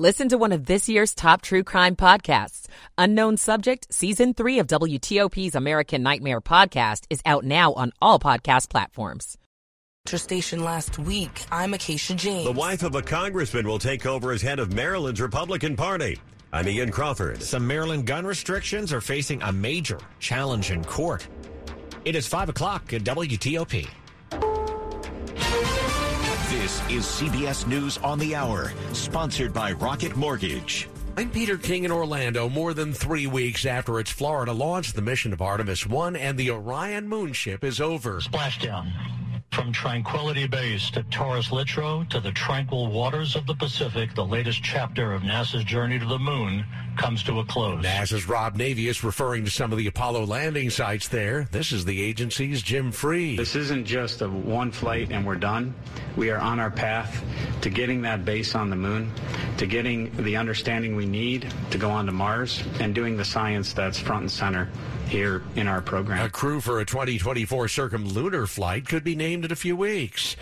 Listen to one of this year's top true crime podcasts. Unknown Subject, Season 3 of WTOP's American Nightmare podcast is out now on all podcast platforms. Station last week. I'm Acacia James. The wife of a congressman will take over as head of Maryland's Republican Party. I'm Ian Crawford. Some Maryland gun restrictions are facing a major challenge in court. It is 5 o'clock at WTOP. This is CBS News on the Hour, sponsored by Rocket Mortgage. I'm Peter King in Orlando. More than three weeks after its Florida launch, the mission of Artemis 1 and the Orion moonship is over. Splashdown. From Tranquility Base to Taurus Littrow to the tranquil waters of the Pacific, the latest chapter of NASA's journey to the moon comes to a close. NASA's Rob Navias referring to some of the Apollo landing sites there. This is the agency's Jim Free. This isn't just a one flight and we're done. We are on our path to getting that base on the moon, to getting the understanding we need to go on to Mars, and doing the science that's front and center here in our program. A crew for a 2024 circumlunar flight could be named in a few weeks.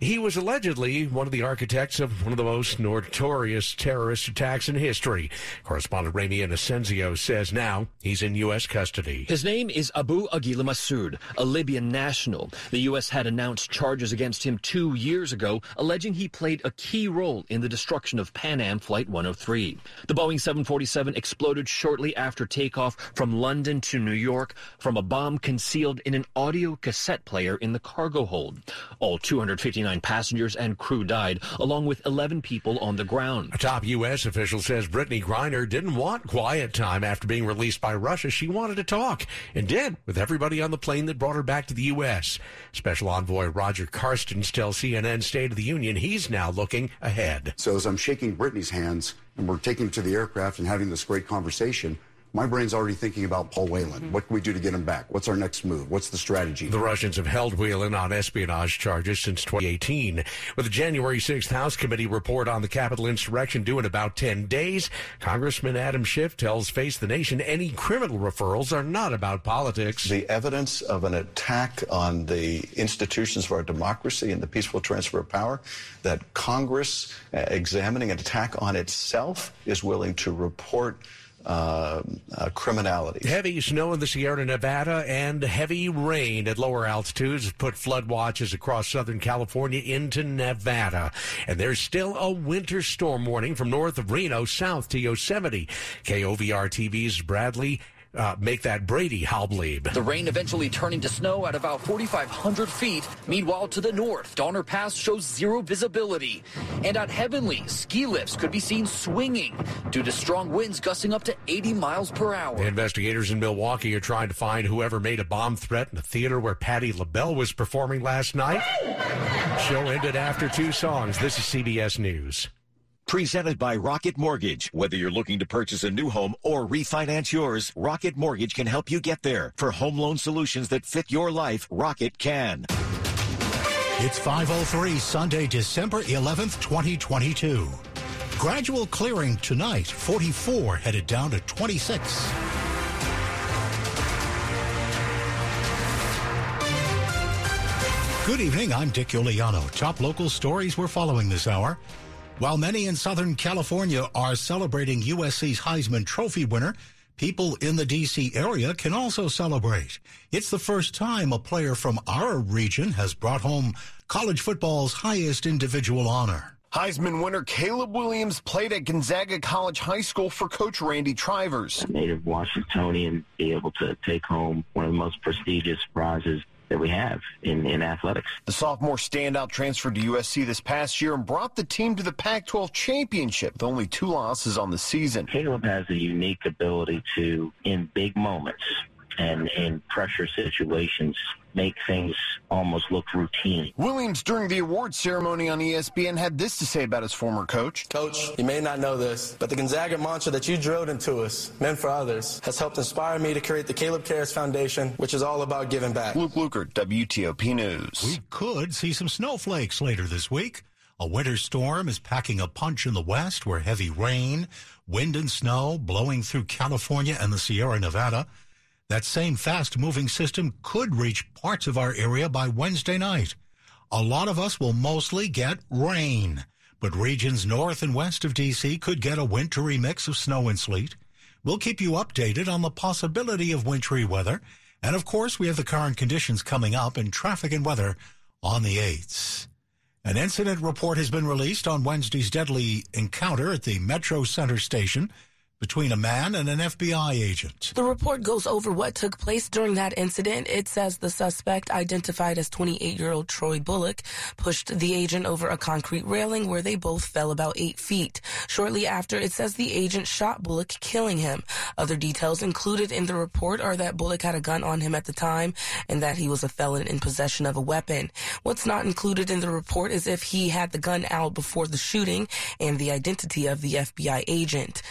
He was allegedly one of the architects of one of the most notorious terrorist attacks in history. Correspondent Ramy Inocencio says now he's in U.S. custody. His name is Abu Aguila Masoud, a Libyan national. The U.S. had announced charges against him two years ago, alleging he played a key role in the destruction of Pan Am Flight 103. The Boeing 747 exploded shortly after takeoff from London to New York from a bomb concealed in an audio cassette player in the cargo hold. All 259 passengers and crew died, along with 11 people on the ground. A top U.S. official says Brittney Griner didn't want quiet time after being released by Russia. She wanted to talk and did with everybody on the plane that brought her back to the U.S. Special Envoy Roger Carstens tells CNN State of the Union he's now looking ahead. So as I'm shaking Brittney's hands and we're taking him to the aircraft and having this great conversation, my brain's already thinking about Paul Whelan. Mm-hmm. What can we do to get him back? What's our next move? What's the strategy? The Russians have held Whelan on espionage charges since 2018. With the January 6th House Committee report on the Capitol insurrection due in about 10 days, Congressman Adam Schiff tells Face the Nation any criminal referrals are not about politics. The evidence of an attack on the institutions of our democracy and the peaceful transfer of power that Congress, uh, examining an attack on itself, is willing to report uh, uh, criminality. Heavy snow in the Sierra Nevada and heavy rain at lower altitudes put flood watches across Southern California into Nevada. And there's still a winter storm warning from north of Reno south to Yosemite. KOVR TV's Bradley uh, make that Brady Halbleib. The rain eventually turning to snow at about 4,500 feet. Meanwhile, to the north, Donner Pass shows zero visibility. And at Heavenly, ski lifts could be seen swinging due to strong winds gusting up to 80 miles per hour. Investigators in Milwaukee are trying to find whoever made a bomb threat in the theater where Patti LaBelle was performing last night. Show ended after two songs. This is CBS News. Presented by Rocket Mortgage. Whether you're looking to purchase a new home or refinance yours, Rocket Mortgage can help you get there. For home loan solutions that fit your life, Rocket can. It's 503 Sunday, December 11th, 2022. Gradual clearing tonight, 44 headed down to 26. Good evening, I'm Dick Uliano. Top local stories we're following this hour. While many in Southern California are celebrating USC's Heisman Trophy winner, people in the D.C. area can also celebrate. It's the first time a player from our region has brought home college football's highest individual honor. Heisman winner Caleb Williams played at Gonzaga College High School for coach Randy Trivers. Native Washingtonian be able to take home one of the most prestigious prizes that we have in, in athletics. The sophomore standout transferred to USC this past year and brought the team to the Pac-12 championship with only two losses on the season. Caleb has a unique ability to, in big moments and in pressure situations, make things almost look routine. Williams, during the awards ceremony on ESPN, had this to say about his former coach. Coach, you may not know this, but the Gonzaga mantra that you drilled into us, men for others, has helped inspire me to create the Caleb Cares Foundation, which is all about giving back. Luke Lukert, WTOP News. We could see some snowflakes later this week. A winter storm is packing a punch in the west where heavy rain, wind and snow blowing through California and the Sierra Nevada. That same fast moving system could reach parts of our area by Wednesday night. A lot of us will mostly get rain, but regions north and west of D.C. could get a wintry mix of snow and sleet. We'll keep you updated on the possibility of wintry weather. And of course, we have the current conditions coming up in traffic and weather on the 8th. An incident report has been released on Wednesday's deadly encounter at the Metro Center station between a man and an FBI agent. The report goes over what took place during that incident. It says the suspect, identified as 28 year old Troy Bullock, pushed the agent over a concrete railing where they both fell about eight feet. Shortly after, it says the agent shot Bullock, killing him. Other details included in the report are that Bullock had a gun on him at the time and that he was a felon in possession of a weapon. What's not included in the report is if he had the gun out before the shooting and the identity of the FBI agent.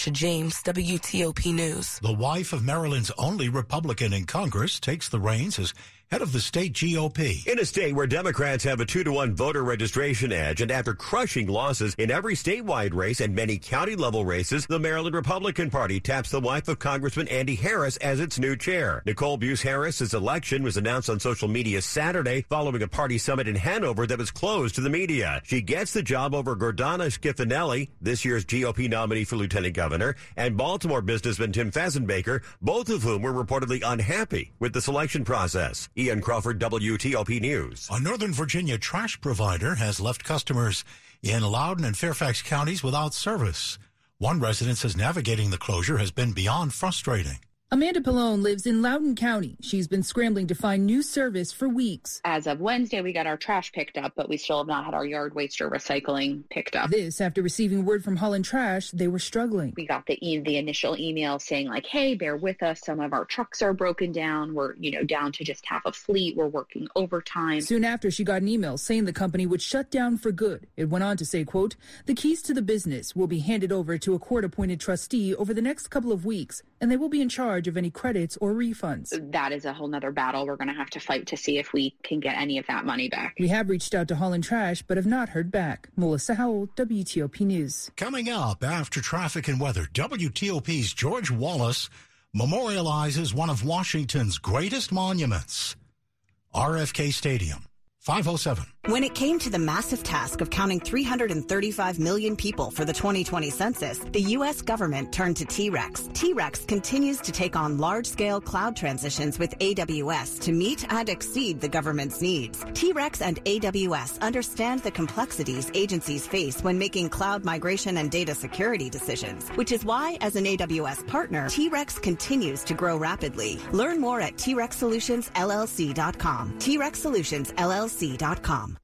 Acacia James, WTOP News. The wife of Maryland's only Republican in Congress takes the reins as head of the state GOP. In a state where Democrats have a two to one voter registration edge, and after crushing losses in every statewide race and many county level races, the Maryland Republican Party taps the wife of Congressman Andy Harris as its new chair. Nicole Beus Harris's election was announced on social media Saturday following a party summit in Hanover that was closed to the media. She gets the job over Gordana Schifanelli, this year's GOP nominee for lieutenant governor, and Baltimore businessman Tim Fazenbaker, both of whom were reportedly unhappy with the selection process. Ian Crawford, WTOP News. A Northern Virginia trash provider has left customers in Loudoun and Fairfax counties without service. One resident says navigating the closure has been beyond frustrating. Amanda Pallone lives in Loudoun County. She's been scrambling to find new service for weeks. As of Wednesday, we got our trash picked up, but we still have not had our yard waste or recycling picked up. This after receiving word from Haulin' Trash they were struggling. We got the e- the initial email saying like, "Hey, bear with us. Some of our trucks are broken down. We're you know down to just half a fleet. We're working overtime." Soon after, she got an email saying the company would shut down for good. It went on to say, "quote The keys to the business will be handed over to a court-appointed trustee over the next couple of weeks, and they will be in charge of any credits or refunds." That is a whole nother battle we're going to have to fight to see if we can get any of that money back. We have reached out to Haulin' Trash, but have not heard back. Melissa Howell, WTOP News. Coming up after traffic and weather, WTOP's George Wallace memorializes one of Washington's greatest monuments, RFK Stadium. 507. When it came to the massive task of counting 335 million people for the 2020 census, the U.S. government turned to T-Rex. T-Rex continues to take on large-scale cloud transitions with AWS to meet and exceed the government's needs. T-Rex and AWS understand the complexities agencies face when making cloud migration and data security decisions, which is why, as an AWS partner, T-Rex continues to grow rapidly. Learn more at TREXSolutionsLLC.com. T-Rex Solutions LLC.com.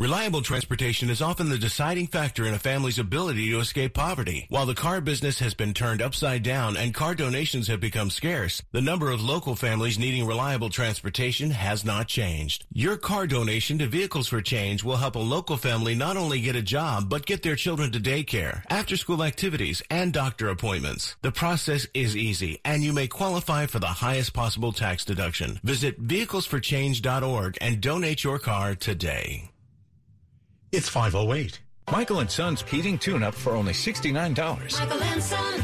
Reliable transportation is often the deciding factor in a family's ability to escape poverty. While the car business has been turned upside down and car donations have become scarce, the number of local families needing reliable transportation has not changed. Your car donation to Vehicles for Change will help a local family not only get a job, but get their children to daycare, after school activities, and doctor appointments. The process is easy, and you may qualify for the highest possible tax deduction. Visit vehiclesforchange.org and donate your car today. It's 508. Michael and Son's heating tune-up for only $69. Michael and Son.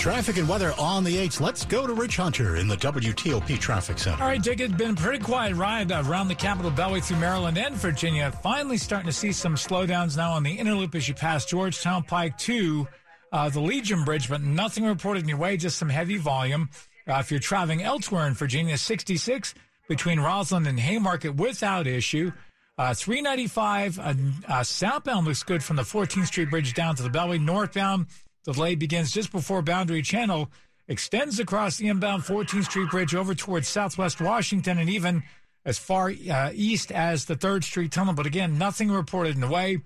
Traffic and weather on the 8th. Let's go to Rich Hunter in the WTOP Traffic Center. All right, Dick, it's been a pretty quiet ride around the Capitol Beltway through Maryland and Virginia. Finally starting to see some slowdowns now on the inner loop as you pass Georgetown Pike to uh, the Legion Bridge, but nothing reported in your way, just some heavy volume. Uh, if you're traveling elsewhere in Virginia, 66 between Rosslyn and Haymarket without issue. Uh, 395 uh, uh, southbound looks good from the 14th Street Bridge down to the Beltway. Northbound, the delay begins just before Boundary Channel, extends across the inbound 14th Street Bridge over towards Southwest Washington and even as far uh, east as the 3rd Street Tunnel. But again, nothing reported in the way.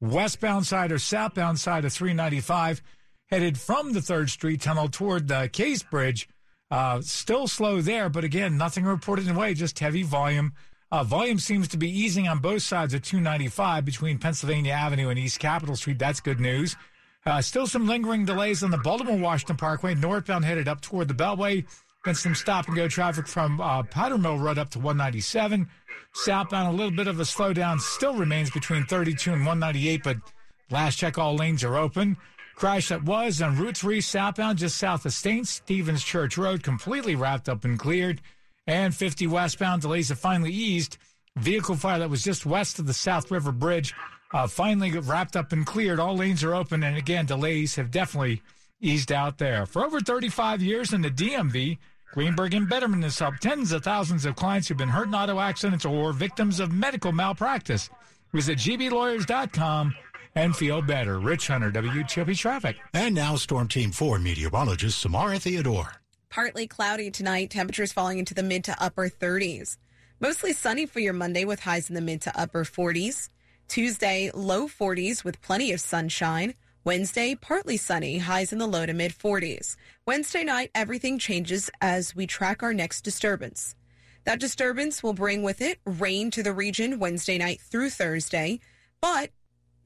Westbound side or southbound side of 395 headed from the 3rd Street Tunnel toward the Case Bridge. Uh, still slow there, but again, nothing reported in way, just heavy volume. Uh, volume seems to be easing on both sides of 295 between Pennsylvania Avenue and East Capitol Street. That's good news. Uh, still some lingering delays on the Baltimore Washington Parkway, northbound headed up toward the Beltway. Then some stop and go traffic from uh, Powder Mill Road up to 197. Southbound, a little bit of a slowdown still remains between 32 and 198, but last check, all lanes are open. Crash that was on Route 3 southbound just south of St. Stephen's Church Road, completely wrapped up and cleared. And 50 westbound delays have finally eased vehicle fire that was just west of the South River Bridge uh, finally wrapped up and cleared. All lanes are open, and again, delays have definitely eased out there. For over 35 years in the DMV, Greenberg and Bederman has helped tens of thousands of clients who've been hurt in auto accidents or victims of medical malpractice. Visit gblawyers.com and feel better. Rich Hunter, WTOP Traffic. And now Storm Team 4 meteorologist Samara Theodore. Partly cloudy tonight, temperatures falling into the mid to upper 30s. Mostly sunny for your Monday with highs in the mid to upper 40s. Tuesday, low 40s with plenty of sunshine. Wednesday, partly sunny, highs in the low to mid 40s. Wednesday night, everything changes as we track our next disturbance. That disturbance will bring with it rain to the region Wednesday night through Thursday, but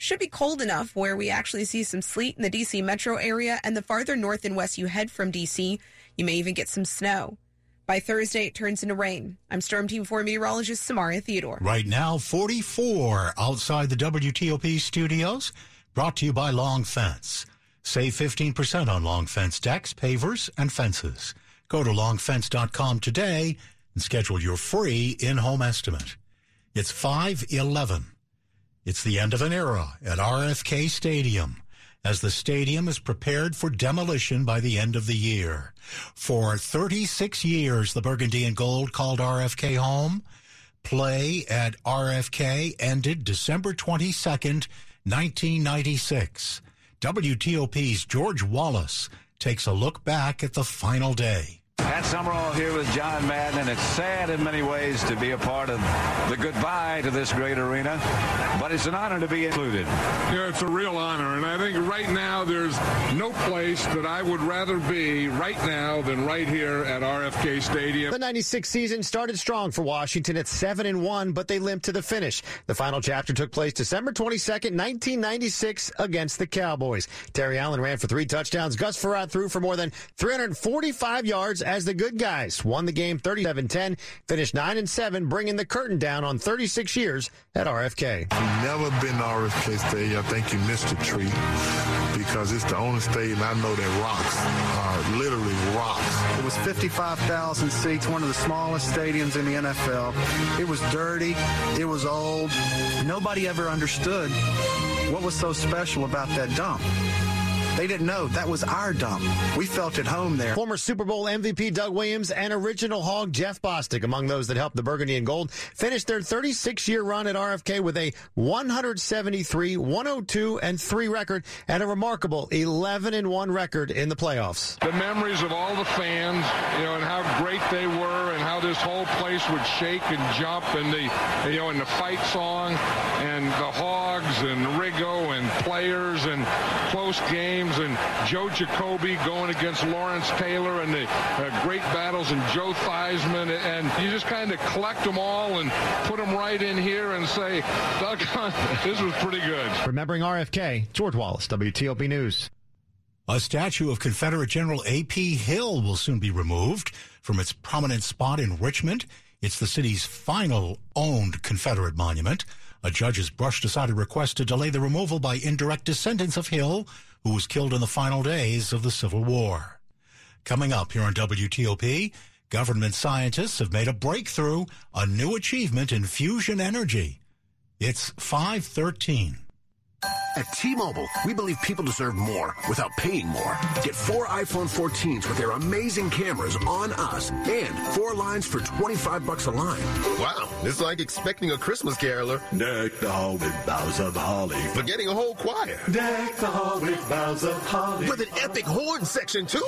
should be cold enough where we actually see some sleet in the DC metro area and the farther north and west you head from DC, you may even get some snow. By Thursday, it turns into rain. I'm Storm Team 4 meteorologist Samara Theodore. Right now, 44 outside the WTOP studios, brought to you by Long Fence. Save 15% on Long Fence decks, pavers, and fences. Go to longfence.com today and schedule your free in-home estimate. It's 511. It's the end of an era at RFK Stadium as the stadium is prepared for demolition by the end of the year. For 36 years, the Burgundy and Gold called RFK home. Play at RFK ended December 22nd, 1996. WTOP's George Wallace takes a look back at the final day. Pat Summerall here with John Madden, and it's sad in many ways to be a part of the goodbye to this great arena, but it's an honor to be included. Yeah, it's a real honor, and I think right now there's no place that I would rather be right now than right here at RFK Stadium. The 96 season started strong for Washington at 7 and 1, but they limped to the finish. The final chapter took place December 22nd, 1996 against the Cowboys. Terry Allen ran for three touchdowns. Gus Frerotte threw for more than 345 yards as the good guys won the game 37-10, finished 9 and 7, bringing the curtain down on 36 years at RFK. If you've never been to RFK Stadium, I think you missed a treat because it's the only stadium I know that rocks, are literally rocks. It was 55,000 seats, one of the smallest stadiums in the NFL. It was dirty. It was old. Nobody ever understood what was so special about that dump. They didn't know that was our dump. We felt at home there. Former Super Bowl MVP Doug Williams and original Hog Jeff Bostic among those that helped the Burgundy and Gold finished their 36 year run at RFK with a 173, 102, and 3 record and a remarkable 11 and 1 record in the playoffs. The memories of all the fans, you know, and how great they were and how this whole place would shake and jump and the, you know, and the fight song and the Hogs and Riggo and players and close games and Joe Jacoby going against Lawrence Taylor and the uh, great battles and Joe Theismann. And you just kind of collect them all and put them right in here and say, doggone, this was pretty good. Remembering RFK, George Wallace, WTOP News. A statue of Confederate General A.P. Hill will soon be removed from its prominent spot in Richmond. It's the city's final owned Confederate monument. A judge has brushed aside a request to delay the removal by indirect descendants of Hill, who was killed in the final days of the Civil War. Coming up here on WTOP, government scientists have made a breakthrough, a new achievement in fusion energy. It's 513. At T-Mobile, we believe people deserve more without paying more. Get four iPhone 14s with their amazing cameras on us and four lines for 25 bucks a line. Wow, it's like expecting a Christmas caroler. Deck the hall with boughs of holly. But getting a whole choir. Deck the hall with boughs of holly. With an epic horn section too.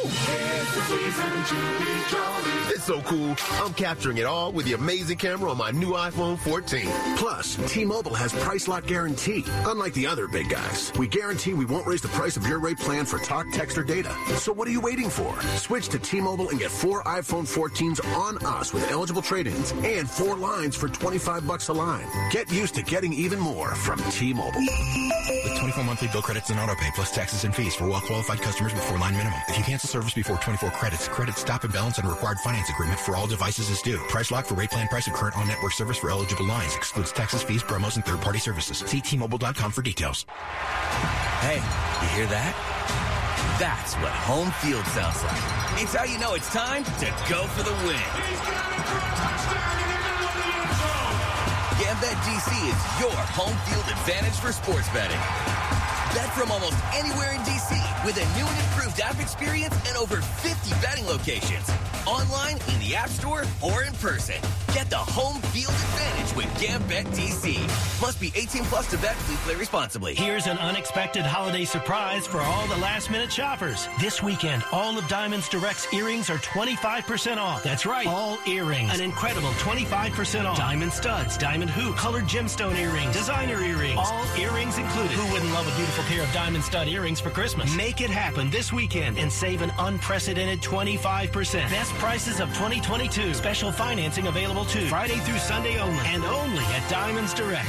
It's so cool. I'm capturing it all with the amazing camera on my new iPhone 14. Plus, T-Mobile has price lock guarantee. Unlike the other big guys, we guarantee we won't raise the price of your rate plan for talk, text, or data. So what are you waiting for? Switch to T-Mobile and get four iPhone 14s on us with eligible trade-ins and four lines for 25 bucks a line. Get used to getting even more from T-Mobile. With 24 monthly bill credits and auto pay plus taxes and fees for well-qualified customers with four-line minimum. If you cancel service before 24 credits, credit stop and balance on required finance agreement for all devices is due. Price lock for rate plan price of current on-network service for eligible lines. Excludes taxes, fees, promos, and third-party services. See T-Mobile.com for details. Hey, you hear that? That's what home field sounds like. It's how you know it's time to go for the win. GambetDC is your home field advantage for sports betting. Bet from almost anywhere in DC with a new and improved app experience and over 50 betting locations. Online, in the App Store, or in person. Get the home field advantage with Gambet DC. Must be 18 plus to bet. Please play responsibly. Here's an unexpected holiday surprise for all the last minute shoppers. This weekend, all of Diamonds Direct's earrings are 25% off. That's right, all earrings. An incredible 25% off. Diamond studs, diamond hoop, colored gemstone earrings, designer earrings, all earrings included. Who wouldn't love a beautiful pair of diamond stud earrings for Christmas? Make it happen this weekend and save an unprecedented 25%. Best prices of 2022. Special financing available too. Friday through Sunday only. And only at Diamonds Direct.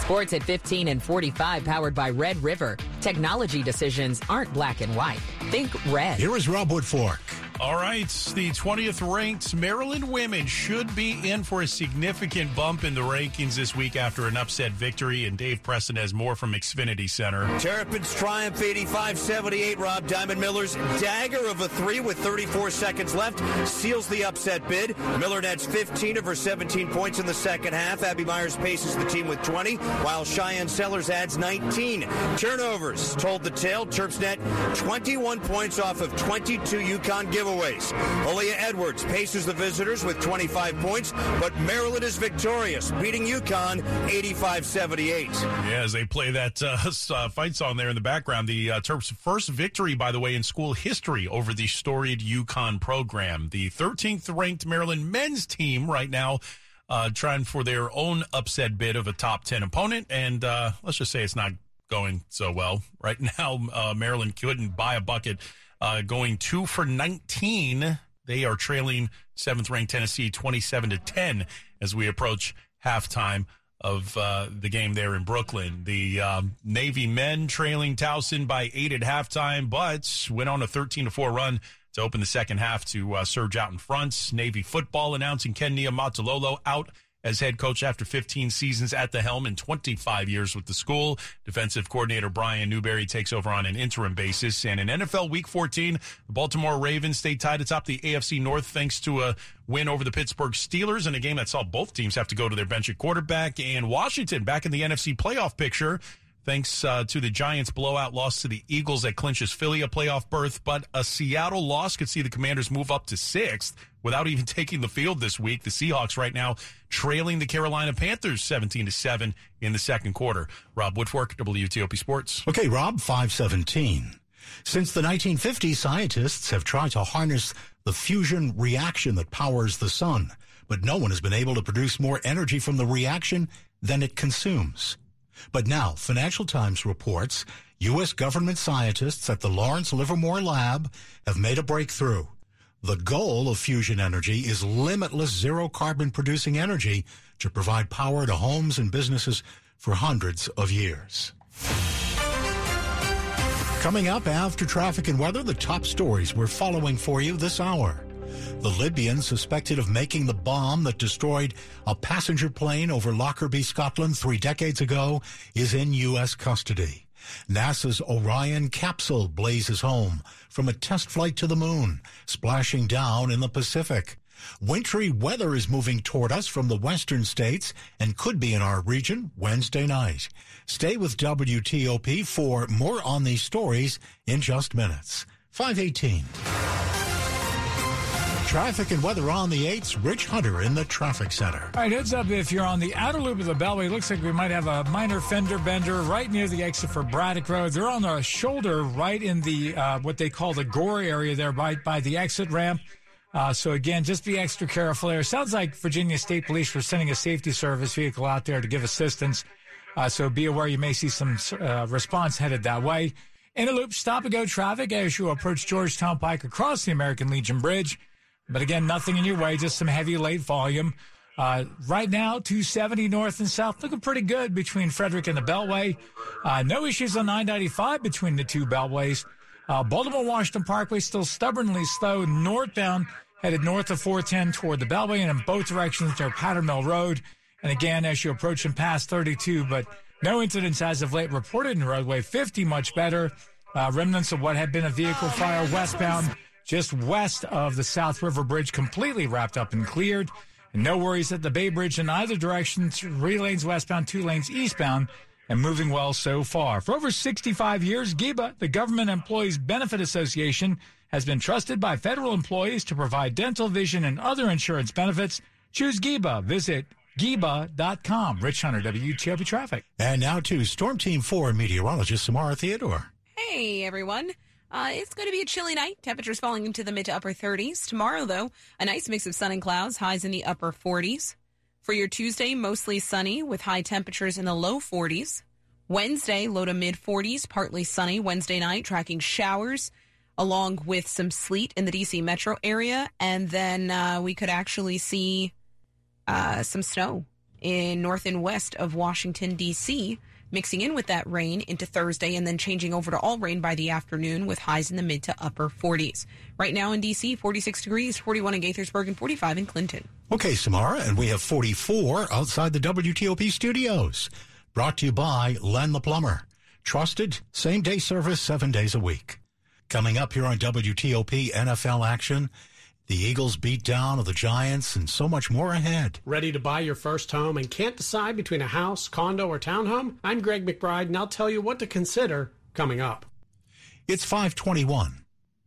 Sports at 15 and 45 powered by Red River. Technology decisions aren't black and white. Think red. Here is Rob Woodfork. All right, the 20th ranked Maryland women should be in for a significant bump in the rankings this week after an upset victory, and Dave Preston has more from Xfinity Center. Terrapins triumph 85-78. Rob Diamond Miller's dagger of a three with 34 seconds left seals the upset bid. Miller nets 15 of her 17 points in the second half. Abby Meyers paces the team with 20, while Shyanne Sellers adds 19. Turnovers told the tale. Terps net 21 points off of 22 UConn giveaways. Aaliyah Edwards paces the visitors with 25 points, but Maryland is victorious, beating UConn 85-78. Yeah, as they play that uh, uh, fight song there in the background, the uh, Terps' first victory, by the way, in school history over the storied UConn program. The 13th ranked Maryland men's team right now uh, trying for their own upset bid of a top 10 opponent, and uh, let's just say it's not going so well. Right now, uh, Maryland couldn't buy a bucket uh, going two for 19. They are trailing seventh ranked Tennessee 27 to 10 as we approach halftime of uh, the game there in Brooklyn. The um, Navy men trailing Towson by eight at halftime, but went on a 13 to 4 run to open the second half to uh, surge out in front. Navy football announcing Ken Niumatalolo out as head coach after 15 seasons at the helm and 25 years with the school. Defensive coordinator Brian Newberry takes over on an interim basis. And in NFL Week 14, the Baltimore Ravens stay tied atop the AFC North thanks to a win over the Pittsburgh Steelers in a game that saw both teams have to go to their bench at quarterback. And Washington back in the NFC playoff picture thanks uh, to the Giants' blowout loss to the Eagles that clinches Philly a playoff berth. But a Seattle loss could see the Commanders move up to sixth without even taking the field this week. The Seahawks right now trailing the Carolina Panthers 17 to 7 in the second quarter. Rob Woodfork, WTOP Sports. Okay, Rob, 517. Since the 1950s, scientists have tried to harness the fusion reaction that powers the sun, but no one has been able to produce more energy from the reaction than it consumes. But now, Financial Times reports U.S. government scientists at the Lawrence Livermore Lab have made a breakthrough. The goal of fusion energy is limitless zero carbon producing energy to provide power to homes and businesses for hundreds of years. Coming up after traffic and weather, the top stories we're following for you this hour. The Libyan suspected of making the bomb that destroyed a passenger plane over Lockerbie, Scotland three decades ago is in U.S. custody. NASA's Orion capsule blazes home from a test flight to the moon, splashing down in the Pacific. Wintry weather is moving toward us from the western states and could be in our region Wednesday night. Stay with WTOP for more on these stories in just minutes. 518. Traffic and weather on the 8s. Rich Hunter in the traffic center. All right, heads up if you're on the outer loop of the Beltway. Looks like we might have a minor fender bender right near the exit for Braddock Road. They're on the shoulder right in the uh, what they call the gore area there by, by the exit ramp. Uh, so again, just be extra careful there. Sounds like Virginia State Police were sending a safety service vehicle out there to give assistance. Uh, so be aware you may see some uh, response headed that way. In a loop, stop and go traffic as you approach Georgetown Pike across the American Legion Bridge. But again, nothing in your way, just some heavy late volume. Uh, right now, 270 north and south, looking pretty good between Frederick and the Beltway. Uh, no issues on 995 between the two Beltways. Uh, Baltimore Washington Parkway still stubbornly slow northbound headed north of 410 toward the Beltway and in both directions near Powder Mill Road. And again, as you approach and pass 32, but no incidents as of late reported in roadway 50, much better. Uh, remnants of what had been a vehicle fire westbound just west of the South River Bridge, completely wrapped up and cleared. And no worries at the Bay Bridge in either direction. Three lanes westbound, two lanes eastbound, and moving well so far. For over 65 years, GEBA, the Government Employees Benefit Association, has been trusted by federal employees to provide dental, vision, and other insurance benefits. Choose GEBA. Visit GEBA.com. Rich Hunter, WTOP Traffic. And now to Storm Team 4 meteorologist Samara Theodore. Hey, everyone. Uh, it's going to be a chilly night. Temperatures falling into the mid to upper 30s. Tomorrow, though, a nice mix of sun and clouds, highs in the upper 40s. For your Tuesday, mostly sunny with high temperatures in the low 40s. Wednesday, low to mid 40s, partly sunny. Wednesday night, tracking showers along with some sleet in the DC metro area. And then uh, we could actually see uh, some snow in north and west of Washington, D.C., mixing in with that rain into Thursday and then changing over to all rain by the afternoon with highs in the mid to upper 40s. Right now in D.C., 46 degrees, 41 in Gaithersburg, and 45 in Clinton. Okay, Samara, and we have 44 outside the WTOP studios. Brought to you by Len the Plumber. Trusted, same day service, seven days a week. Coming up here on WTOP NFL action. The Eagles beat down of the Giants and so much more ahead. Ready to buy your first home and can't decide between a house, condo, or townhome? I'm Greg McBride and I'll tell you what to consider coming up. It's 521.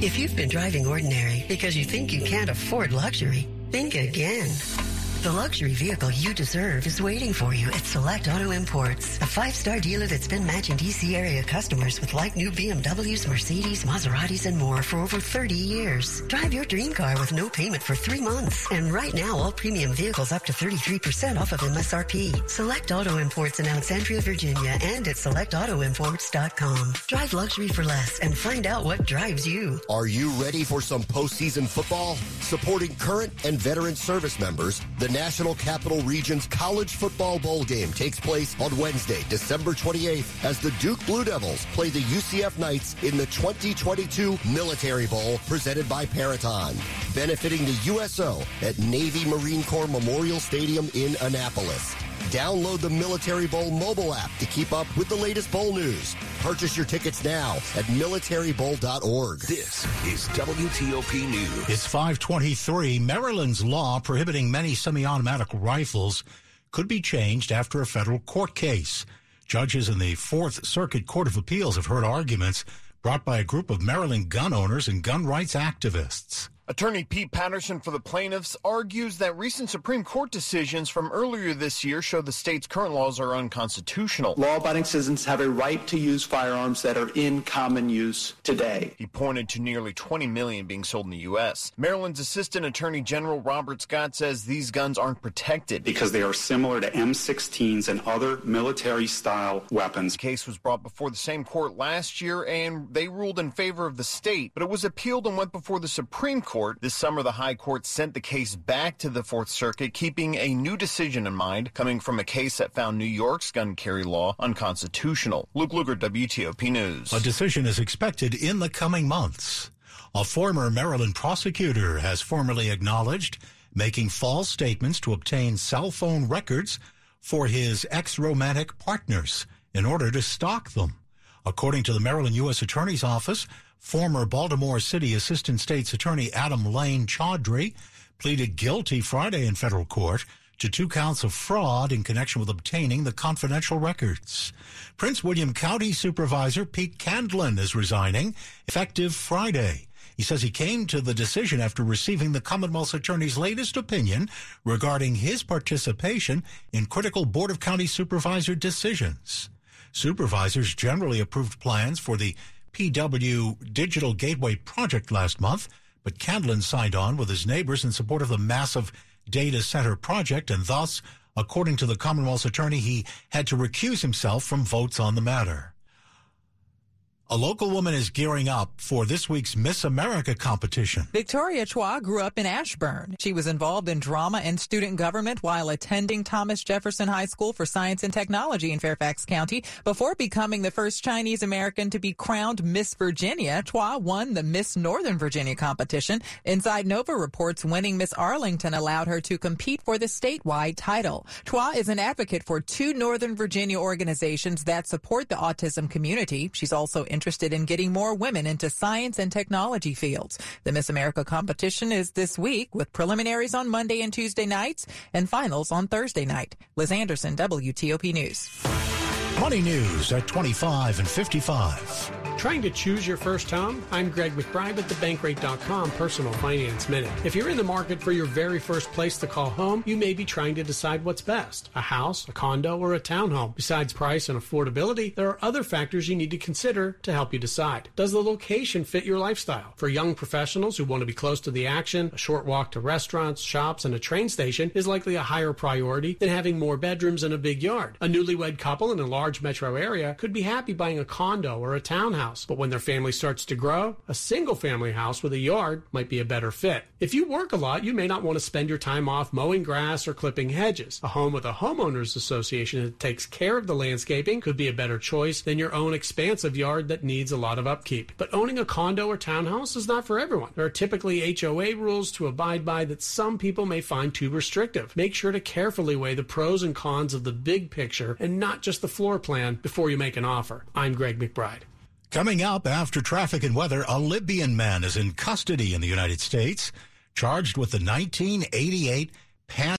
If you've been driving ordinary because you think you can't afford luxury, think again. The luxury vehicle you deserve is waiting for you at Select Auto Imports, a five-star dealer that's been matching DC area customers with like new BMWs, Mercedes, Maseratis, and more for over 30 years. Drive your dream car with no payment for three months. And right now, all premium vehicles up to 33% off of MSRP. Select Auto Imports in Alexandria, Virginia, and at selectautoimports.com. Drive luxury for less and find out what drives you. Are you ready for some postseason football? Supporting current and veteran service members, the National Capital Region's College Football Bowl game takes place on Wednesday, December 28th, as the Duke Blue Devils play the UCF Knights in the 2022 Military Bowl presented by Peraton, benefiting the USO at Navy Marine Corps Memorial Stadium in Annapolis. Download the Military Bowl mobile app to keep up with the latest bowl news. Purchase your tickets now at militarybowl.org. This is WTOP News. It's 523. Maryland's law prohibiting many semi-automatic rifles could be changed after a federal court case. Judges in the Fourth Circuit Court of Appeals have heard arguments brought by a group of Maryland gun owners and gun rights activists. Attorney Pete Patterson for the plaintiffs argues that recent Supreme Court decisions from earlier this year show the state's current laws are unconstitutional. Law abiding citizens have a right to use firearms that are in common use today. He pointed to nearly 20 million being sold in the U.S. Maryland's Assistant Attorney General Robert Scott says these guns aren't protected because they are similar to M16s and other military style weapons. The case was brought before the same court last year and they ruled in favor of the state, but it was appealed and went before the Supreme Court. This summer, the High Court sent the case back to the Fourth Circuit, keeping a new decision in mind coming from a case that found New York's gun carry law unconstitutional. Luke Lukert, WTOP News. A decision is expected in the coming months. A former Maryland prosecutor has formally acknowledged making false statements to obtain cell phone records for his ex-romantic partners in order to stalk them. According to the Maryland U.S. Attorney's Office, Former Baltimore City Assistant State's Attorney Adam Lane Chaudhry pleaded guilty Friday in federal court to two counts of fraud in connection with obtaining the confidential records. Prince William County Supervisor Pete Candland is resigning effective Friday. He says he came to the decision after receiving the Commonwealth's attorney's latest opinion regarding his participation in critical Board of County Supervisor decisions. Supervisors generally approved plans for the PW Digital Gateway project last month, but Candland signed on with his neighbors in support of the massive data center project, and thus, according to the Commonwealth's attorney, he had to recuse himself from votes on the matter. A local woman is gearing up for this week's Miss America competition. Victoria Chuah grew up in Ashburn. She was involved in drama and student government while attending Thomas Jefferson High School for Science and Technology in Fairfax County. Before becoming the first Chinese American to be crowned Miss Virginia, Chuah won the Miss Northern Virginia competition. Inside Nova reports winning Miss Arlington allowed her to compete for the statewide title. Chuah is an advocate for two Northern Virginia organizations that support the autism community. She's also interested in getting more women into science and technology fields. The Miss America competition is this week with preliminaries on Monday and Tuesday nights and finals on Thursday night. Liz Anderson, WTOP News. Money news at 25 and 55. Trying to choose your first home? I'm Greg McBride with the Bankrate.com Personal Finance Minute. If you're in the market for your very first place to call home, you may be trying to decide what's best a house, a condo, or a townhome. Besides price and affordability, there are other factors you need to consider to help you decide. Does the location fit your lifestyle? For young professionals who want to be close to the action, a short walk to restaurants, shops, and a train station is likely a higher priority than having more bedrooms and a big yard. A newlywed couple in a large metro area could be happy buying a condo or a townhouse, but when their family starts to grow, a single family house with a yard might be a better fit. If you work a lot, you may not want to spend your time off mowing grass or clipping hedges. A home with a homeowners association that takes care of the landscaping could be a better choice than your own expansive yard that needs a lot of upkeep. But owning a condo or townhouse is not for everyone. There are typically HOA rules to abide by that some people may find too restrictive. Make sure to carefully weigh the pros and cons of the big picture and not just the floor plan before you make an offer. I'm Greg McBride. Coming up after traffic and weather, a Libyan man is in custody in the United States, charged with the 1988 Pan